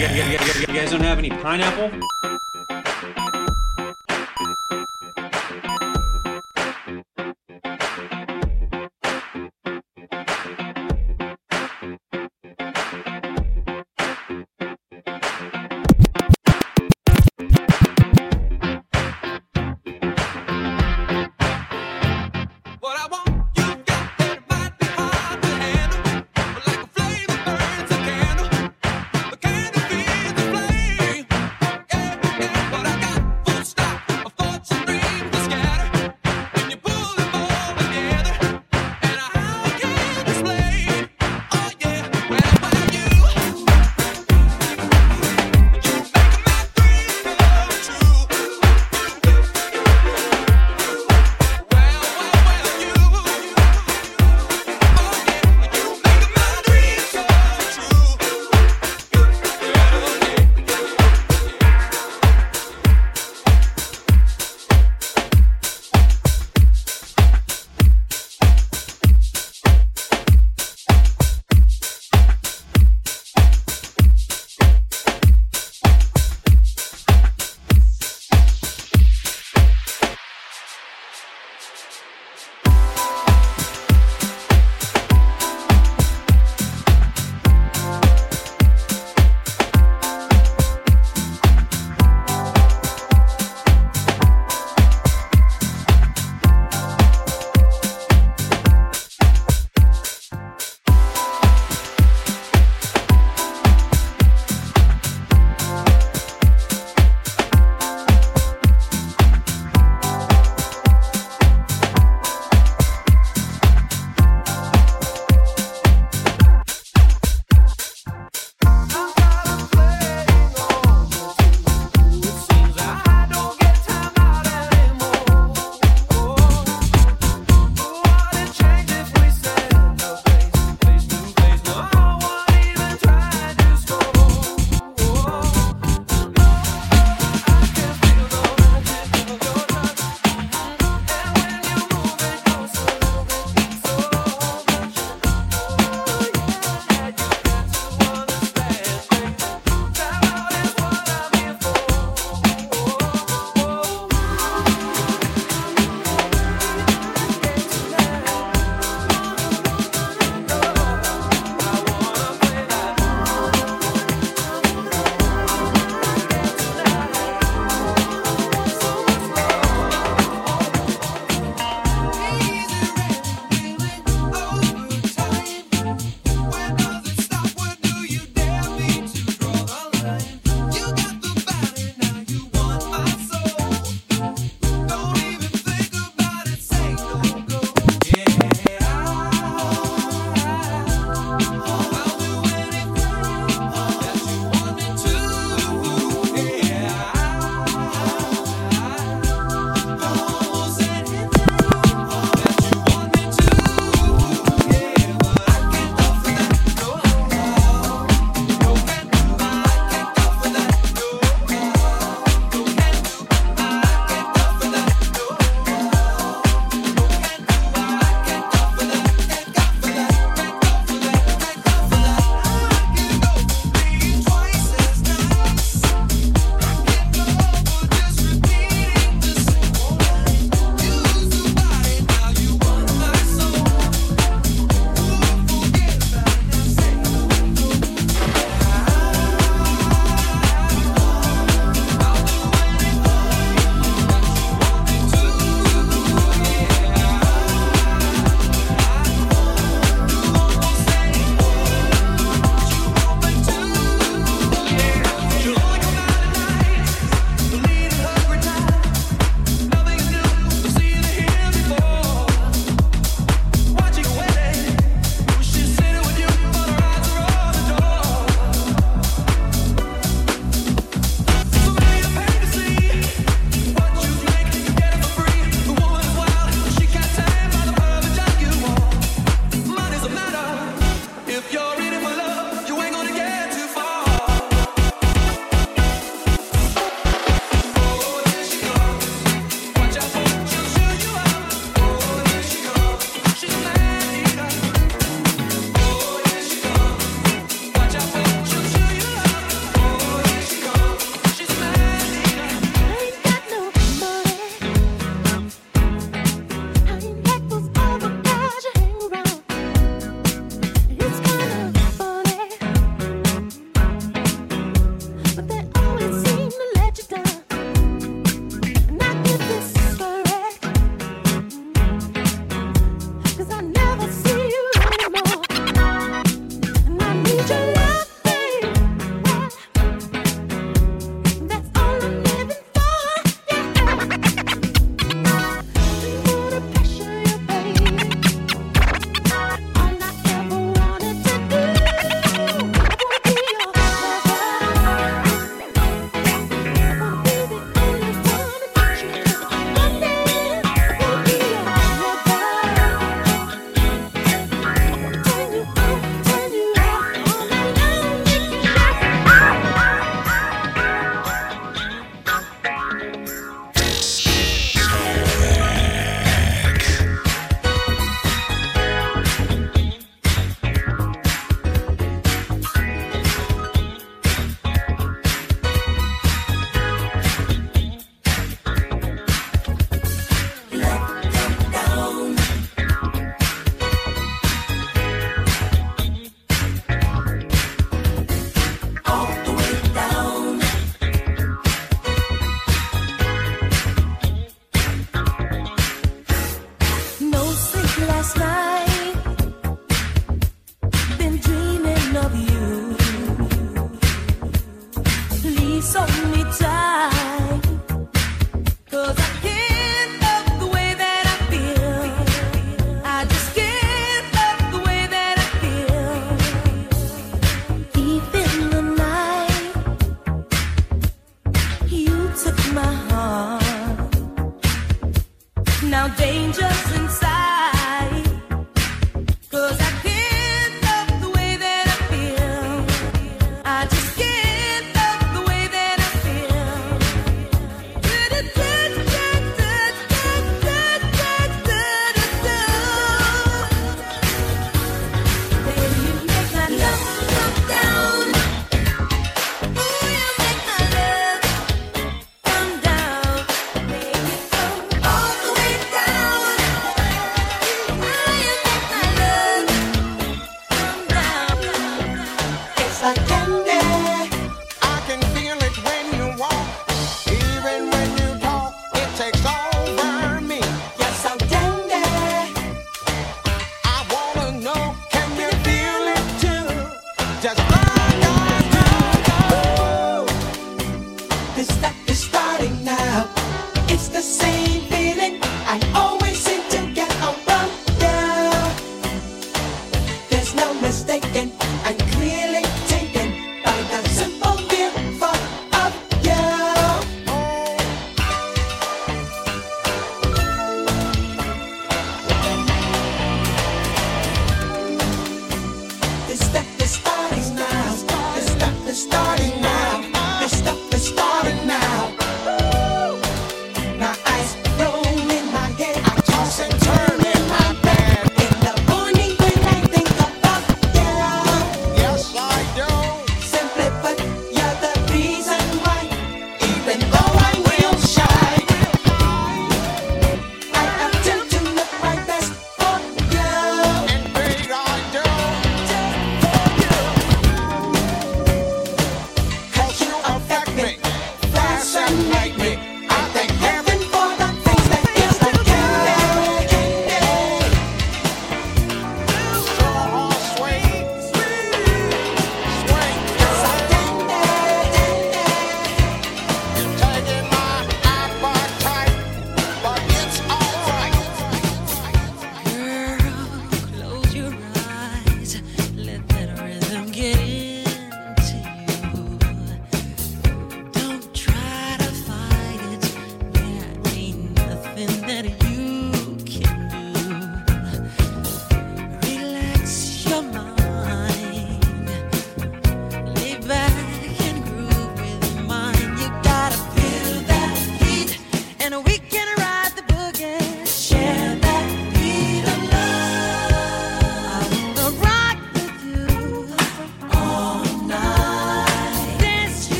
You guys don't have any pineapple?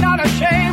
not ashamed.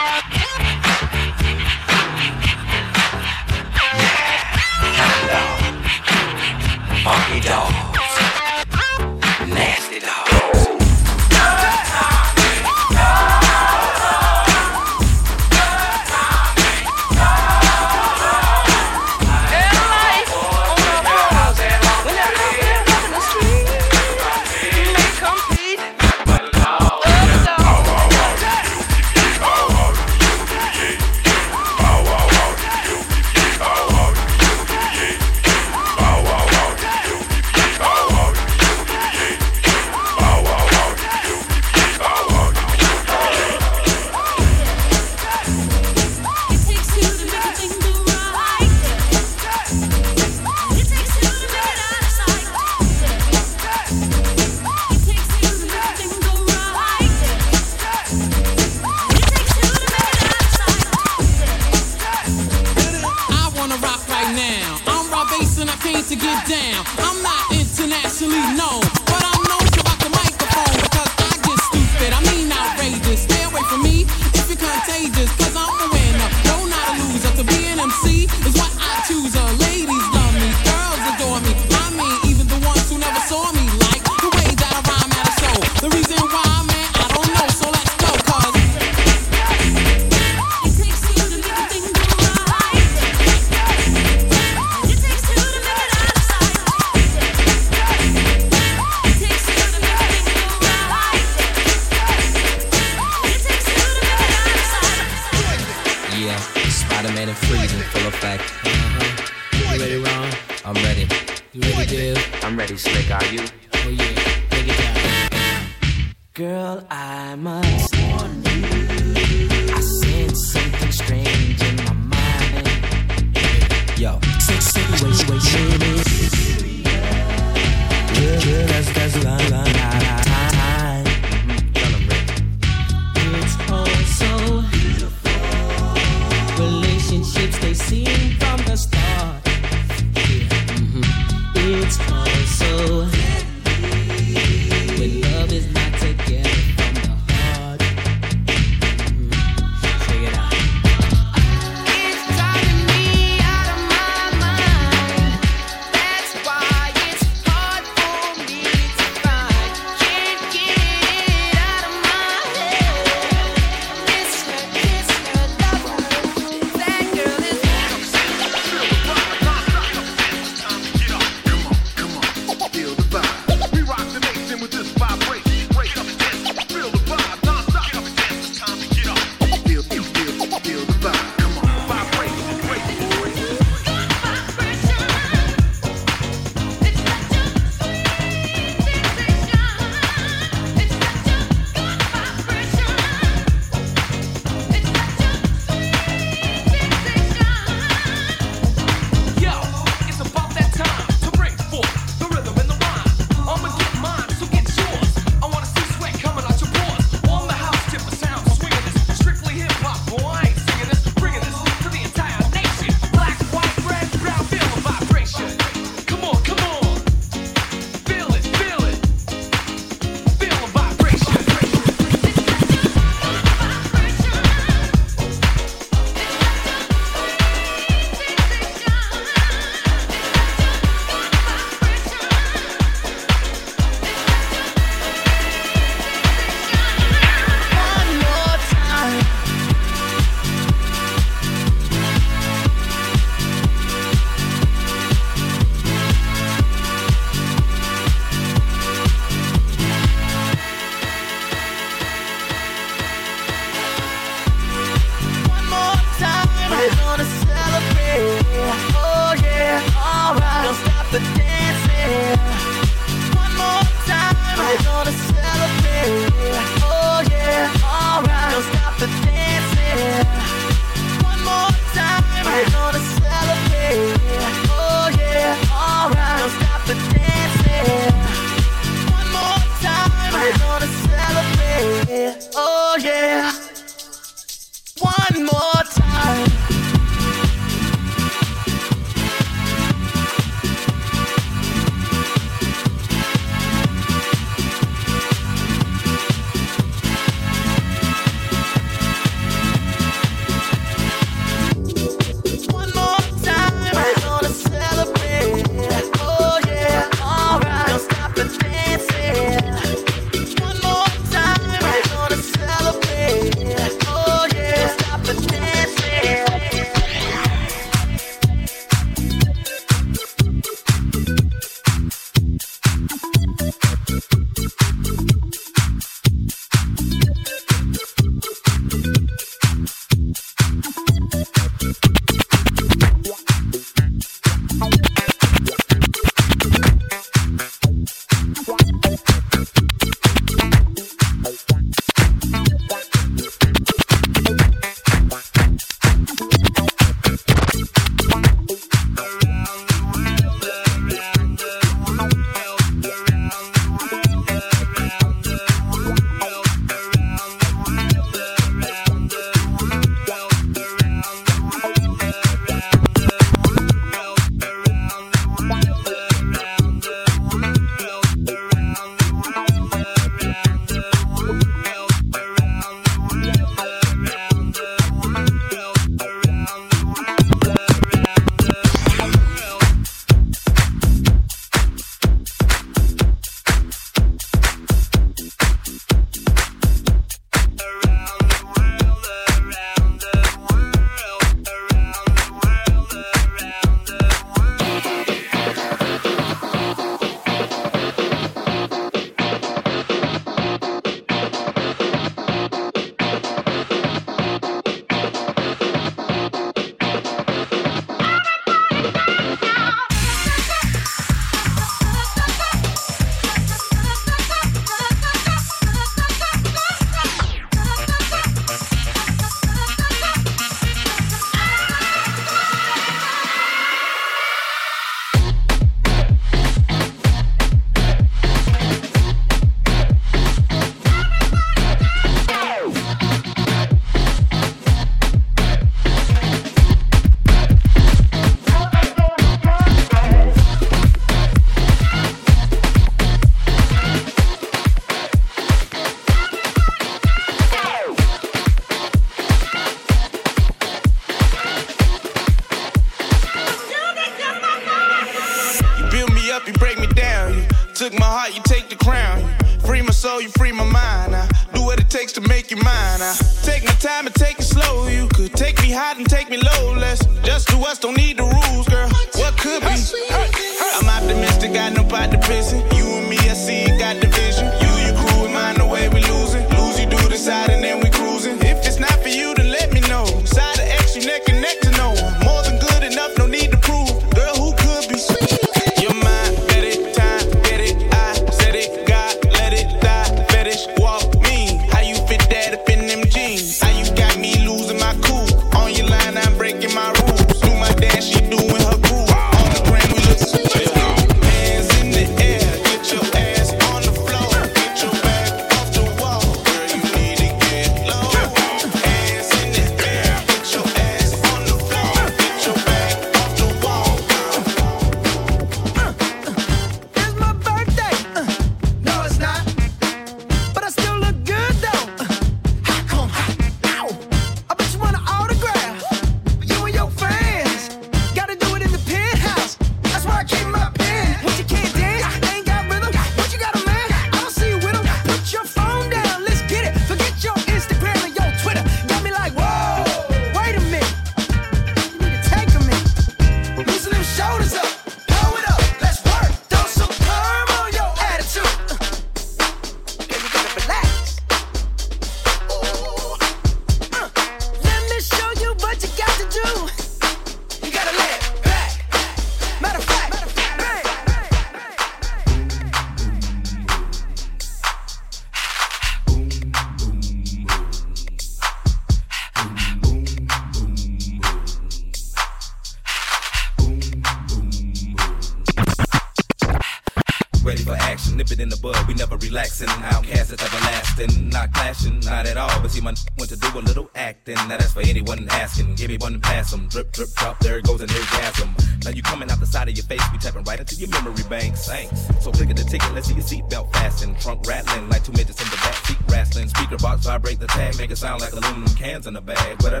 Sound like aluminum cans in a bag. But I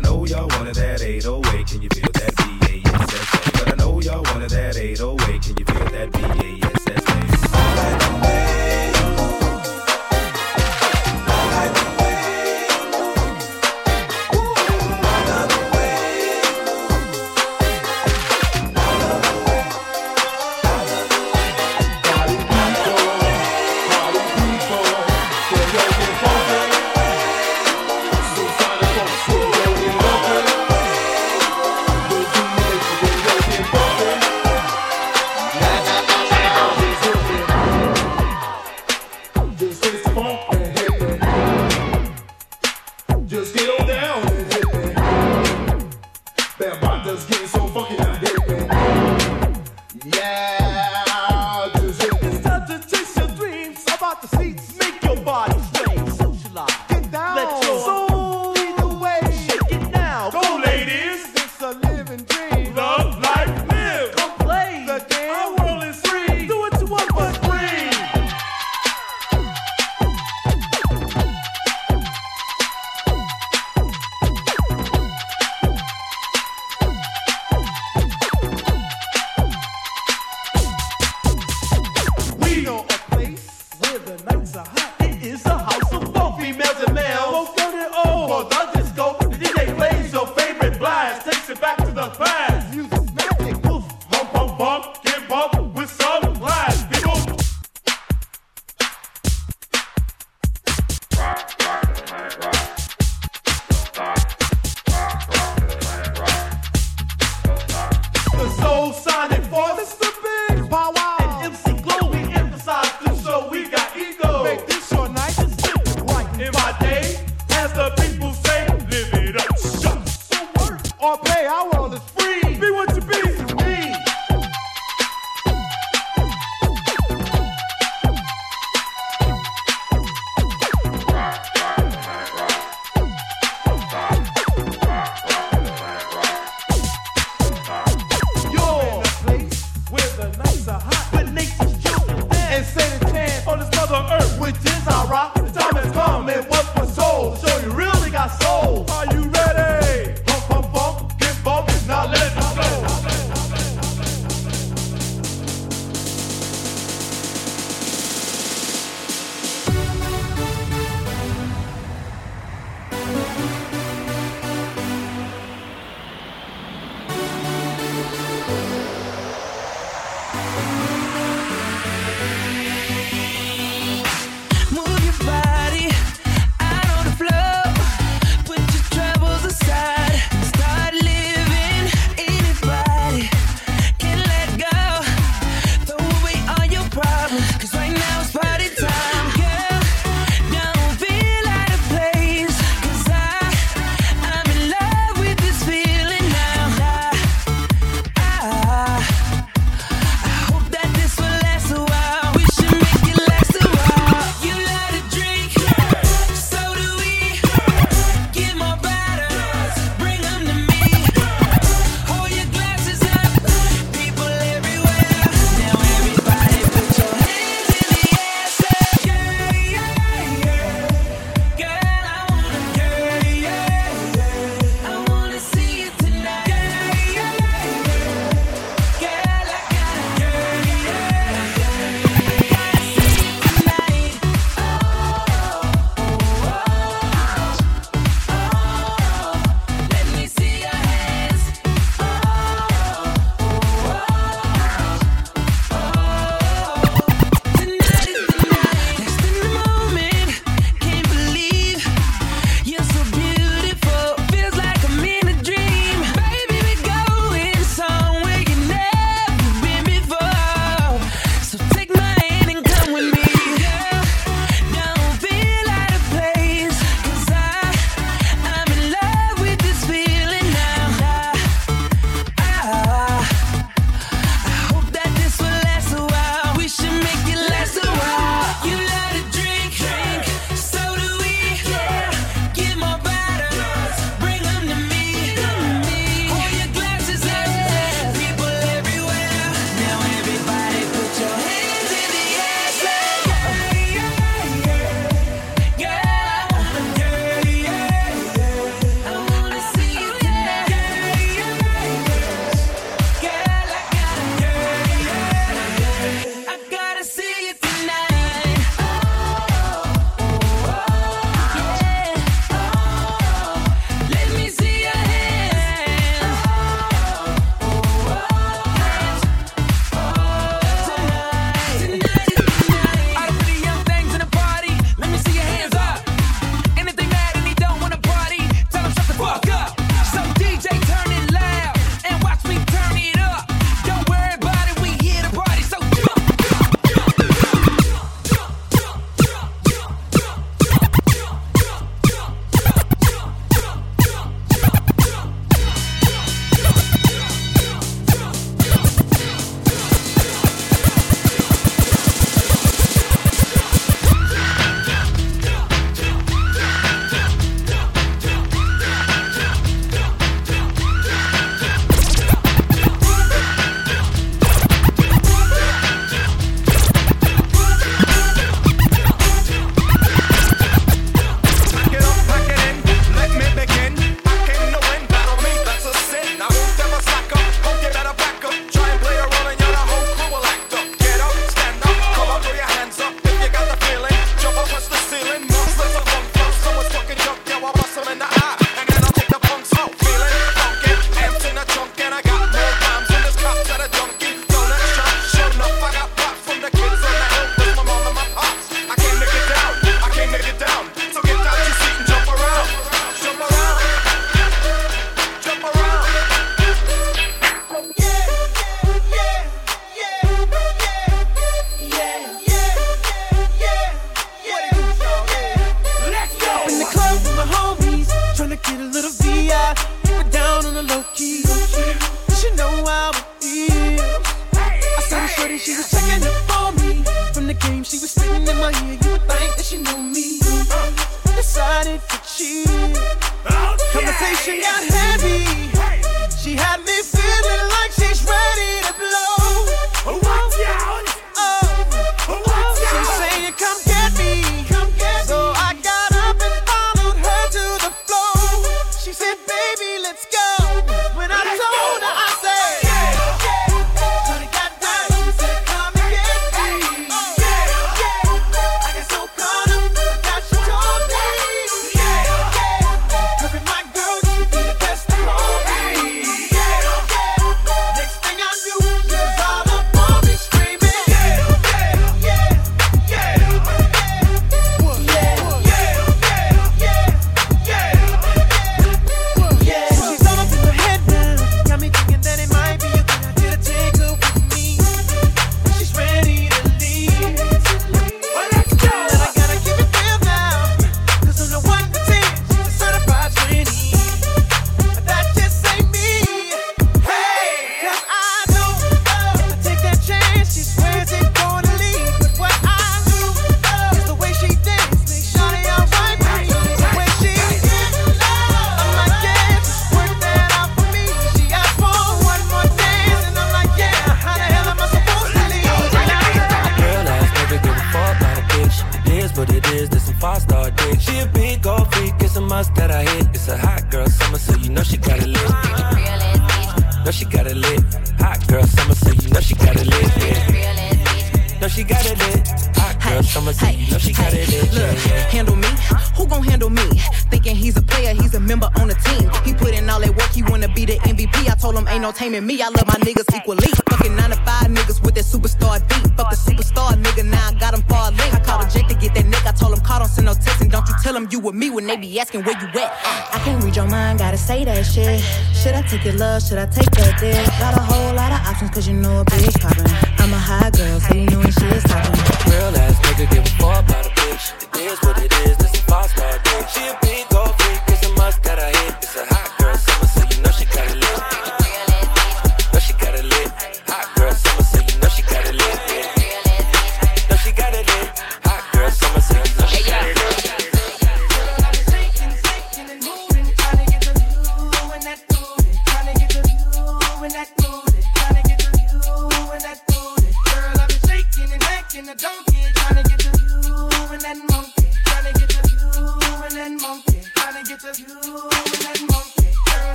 Just get on naked love, should I take that deal? Got a whole lot of options, cause you know a bitch poppin'. I'm a high girl, so you know when she is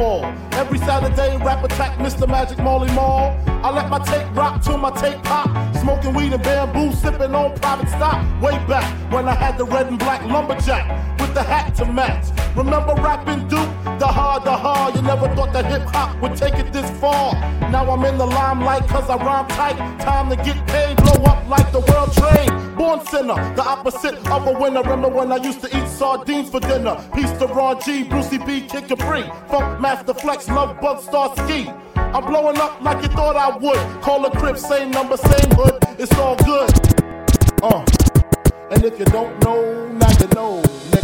Every Saturday, rap attack Mr. Magic Molly Mall. I let my tape rock to my tape pop. Smoking weed and bamboo, sipping on private stock. Way back when I had the red and black lumberjack with the hat to match. Remember rapping Duke? The hard, the hard. You never thought that hip hop would take it this far. Now I'm in the limelight cause I rhyme tight. Time to get paid, blow up like the world trade born sinner, the opposite of a winner. Remember when I used to eat sardines for dinner? Peace to Ron G, Brucey B, Kid Capri, Funk Master Flex, Love Bug Star Ski. I'm blowing up like you thought I would. Call a crib, same number, same hood. It's all good. Uh. And if you don't know, now you know.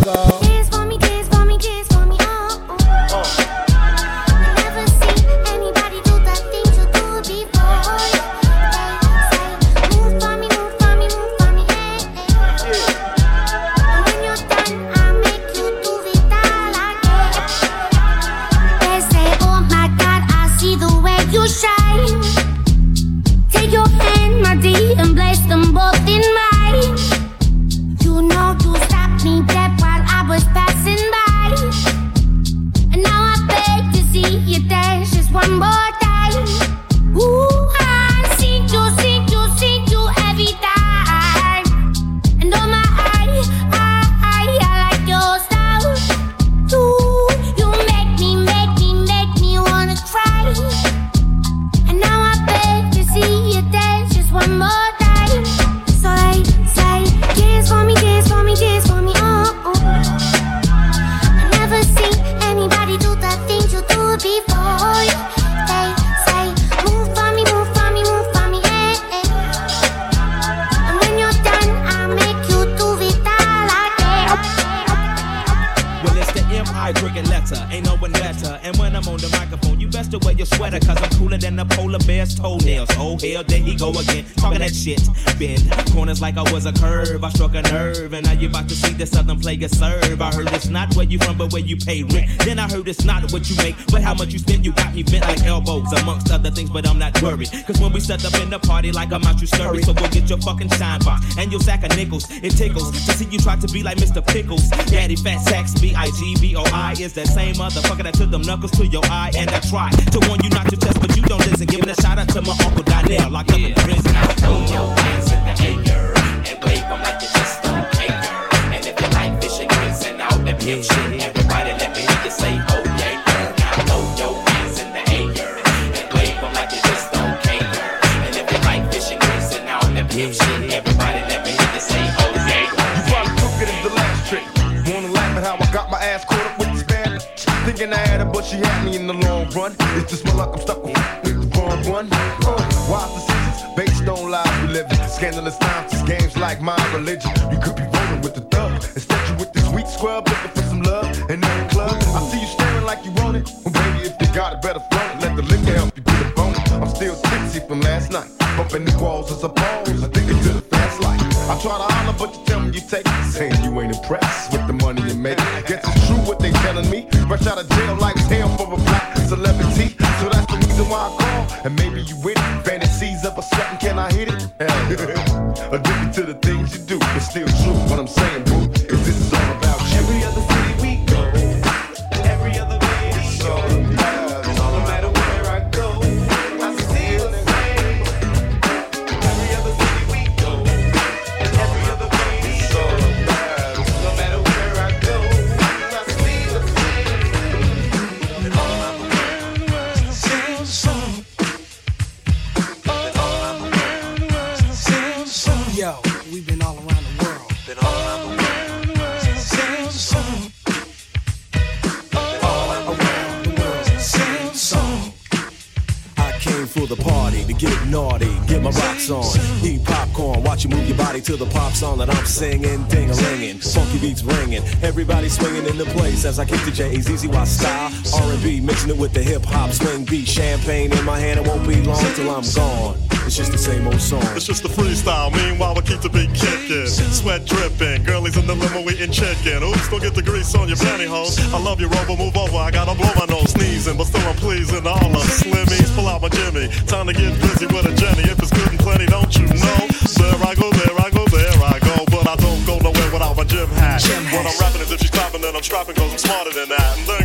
I heard it's not what you make, but how much you spend. You got me bent like elbows, amongst other things, but I'm not worried. Cause when we set up in the party, like I'm out, you scurry. So go get your fucking shine box and your sack of nickels. It tickles to see you try to be like Mr. Pickles. Daddy Fat Sacks, B I G B O I is that same motherfucker that took them knuckles to your eye. And I try to warn you not to test, but you don't listen. Giving a shout out to my uncle Donnell, locked up in prison. Throw Thinking I had her, but she had me in the long run. It's just my luck, I'm stuck with the wrong one. Uh, wise decisions based on lies we live in. Scandalous times, it's games like my religion. You could be rolling with the thug. Instead, you with this weak scrub looking for some love. And in the club, I see you staring like you want it. Well, baby, if you got it, better flaunt it. Let the liquor help you get a bone. I'm still tipsy from last night. Bumping the walls as a pose. I Addicted to the fast life. I try to holler, but you tell me you take it. Saying you ain't impressed with Fresh out of jail like hell for a black celebrity. So that's the reason why I call. And maybe you with it. Fantasies of a something, can I hit it? Addicted watch you move your body to the pop song that I'm singing, ding a linging, funky beats ringing, everybody swinging in the place as I kick the J's, easy Y style, R&B mixing it with the hip hop swing beat, champagne in my hand, it won't be long till I'm gone. It's just the same old song. It's just a freestyle. Meanwhile, we keep the beat kicking. Sweat dripping. Girlies in the limo eating chicken. Oops, don't get the grease on your pantyhose. I love you, Rover. Move over. I gotta blow my nose sneezing, but still I'm pleasing all the slimmies. Pull out my Jimmy. Time to get busy with a I'm I'm smarter than that.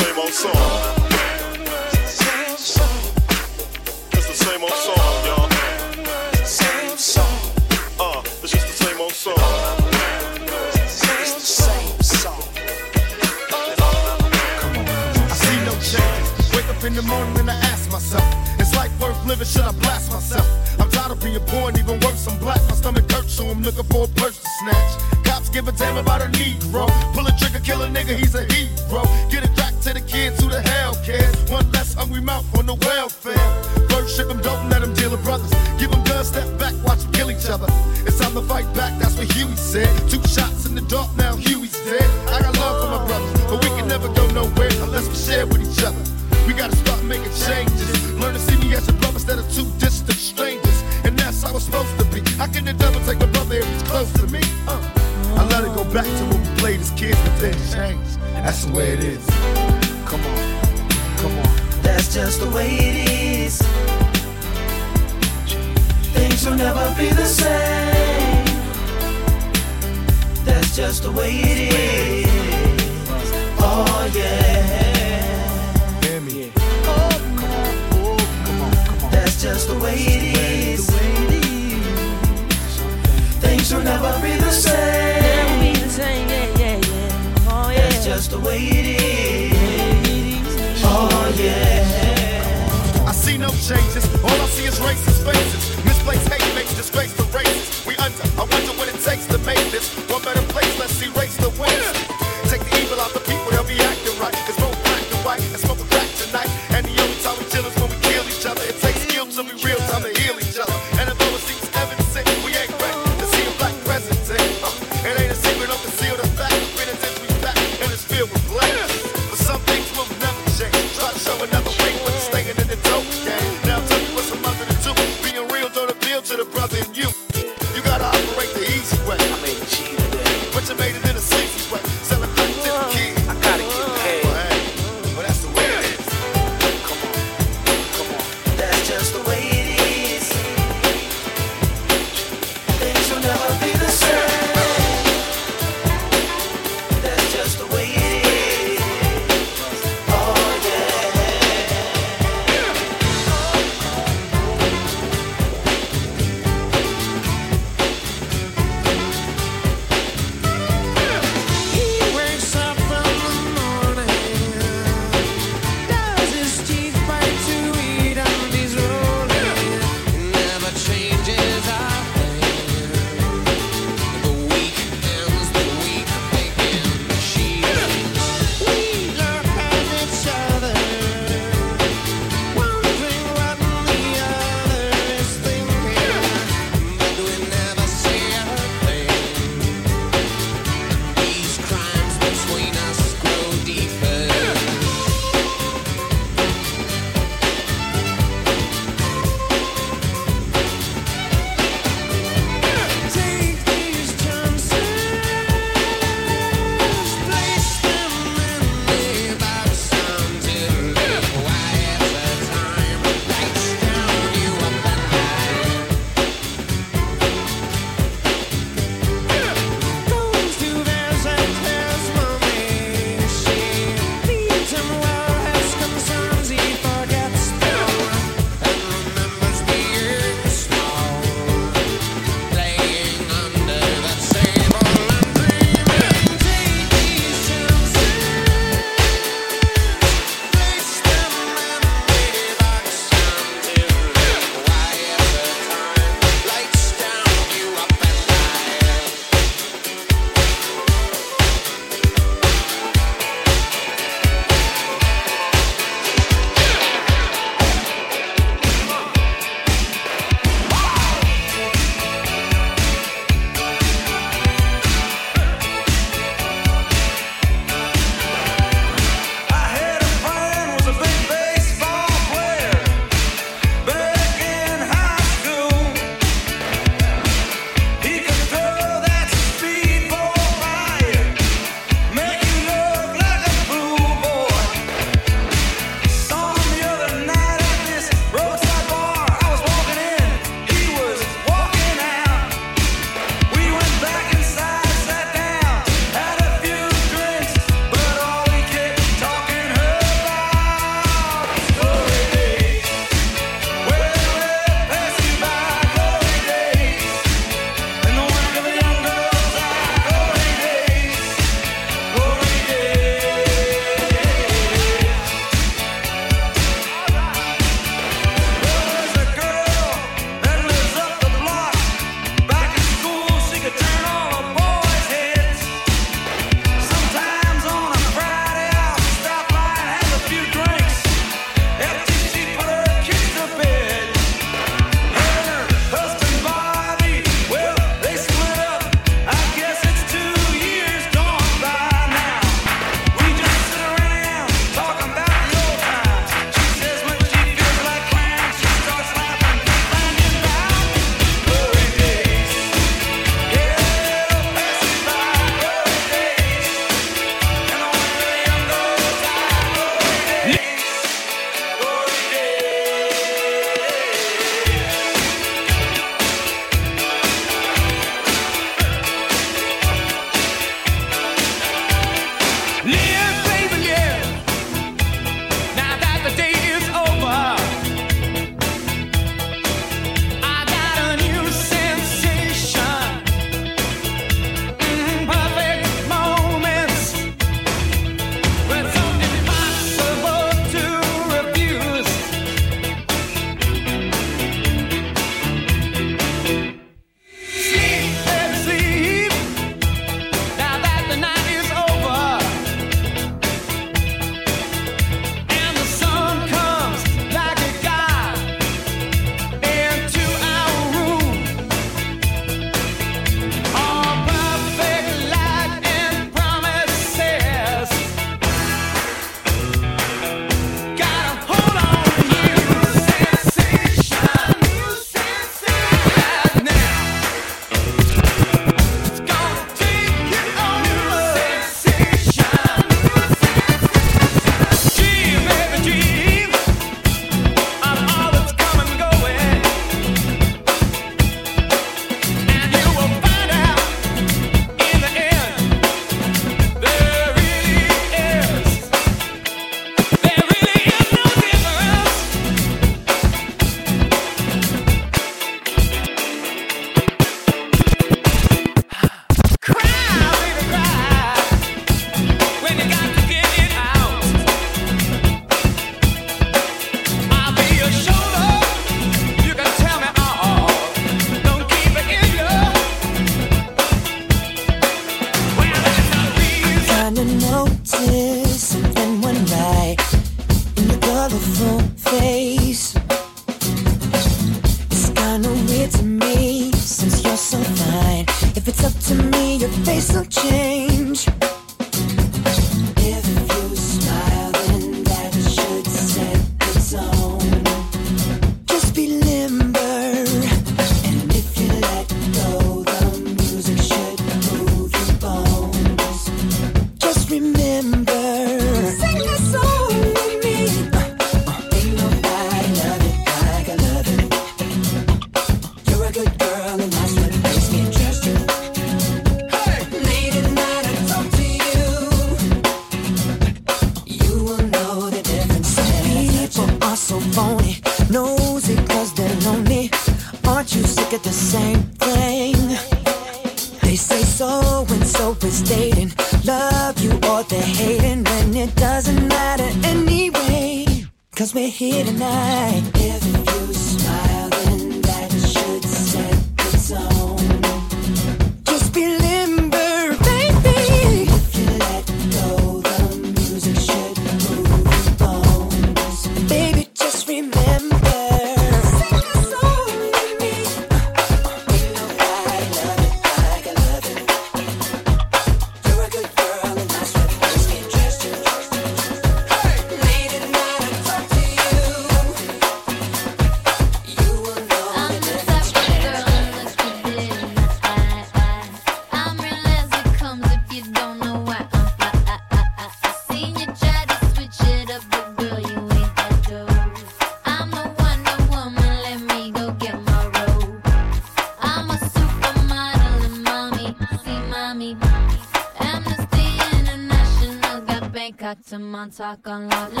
Bangkok to Montauk on. Love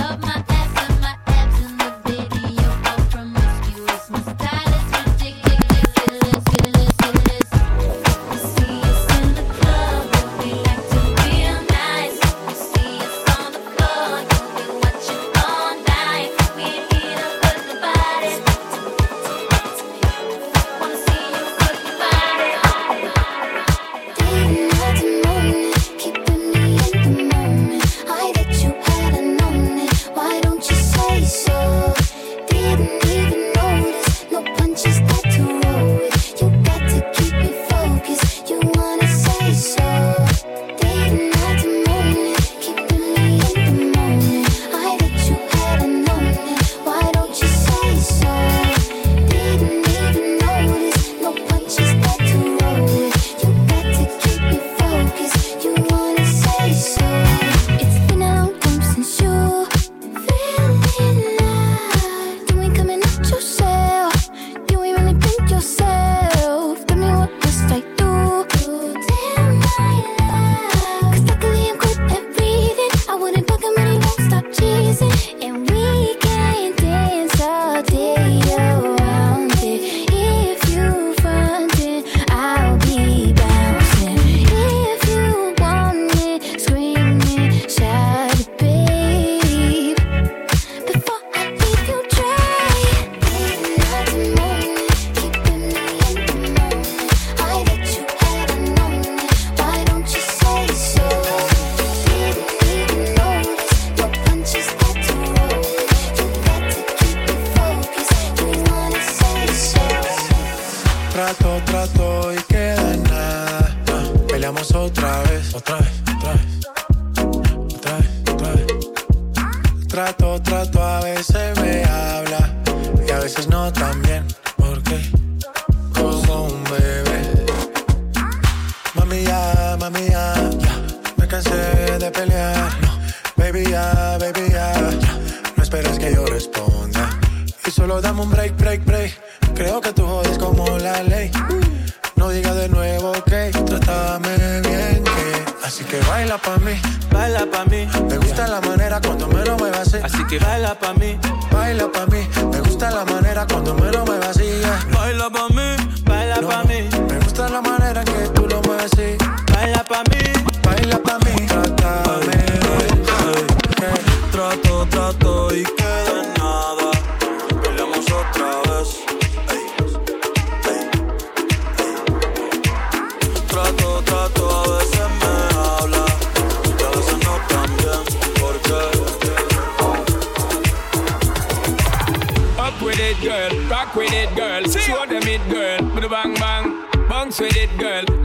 it, girl. Bang bang. Bounce with it, girl.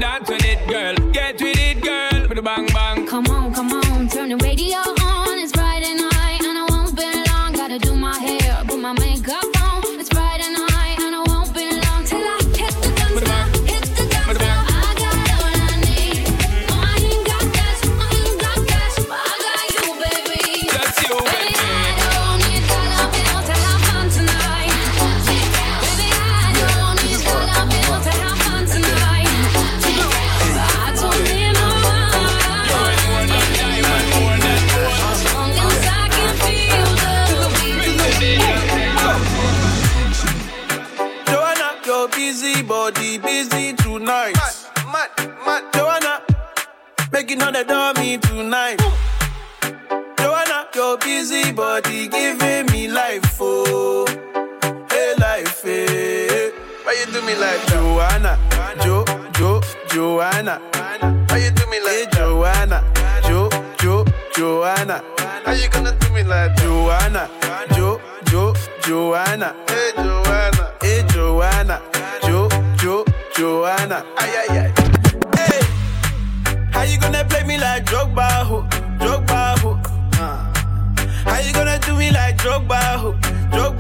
tonight. Joanna, your busy body giving me life, oh, hey life, hey. Why you do me like that? Joanna, Jo, Jo, Joanna? Why you do me like hey, Joanna, Jo, Jo, Joanna? How you gonna do me like Joanna, Jo, Jo, Joanna? Hey Joanna, hey Joanna, Jo, Jo, Joanna? Ay ay ay. Drug by a hoe, drug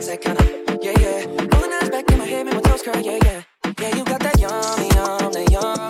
sunset, kinda, yeah, yeah. Rolling eyes back in my head, make my toes curl, yeah, yeah. Yeah, you got that yummy, yum, that yum.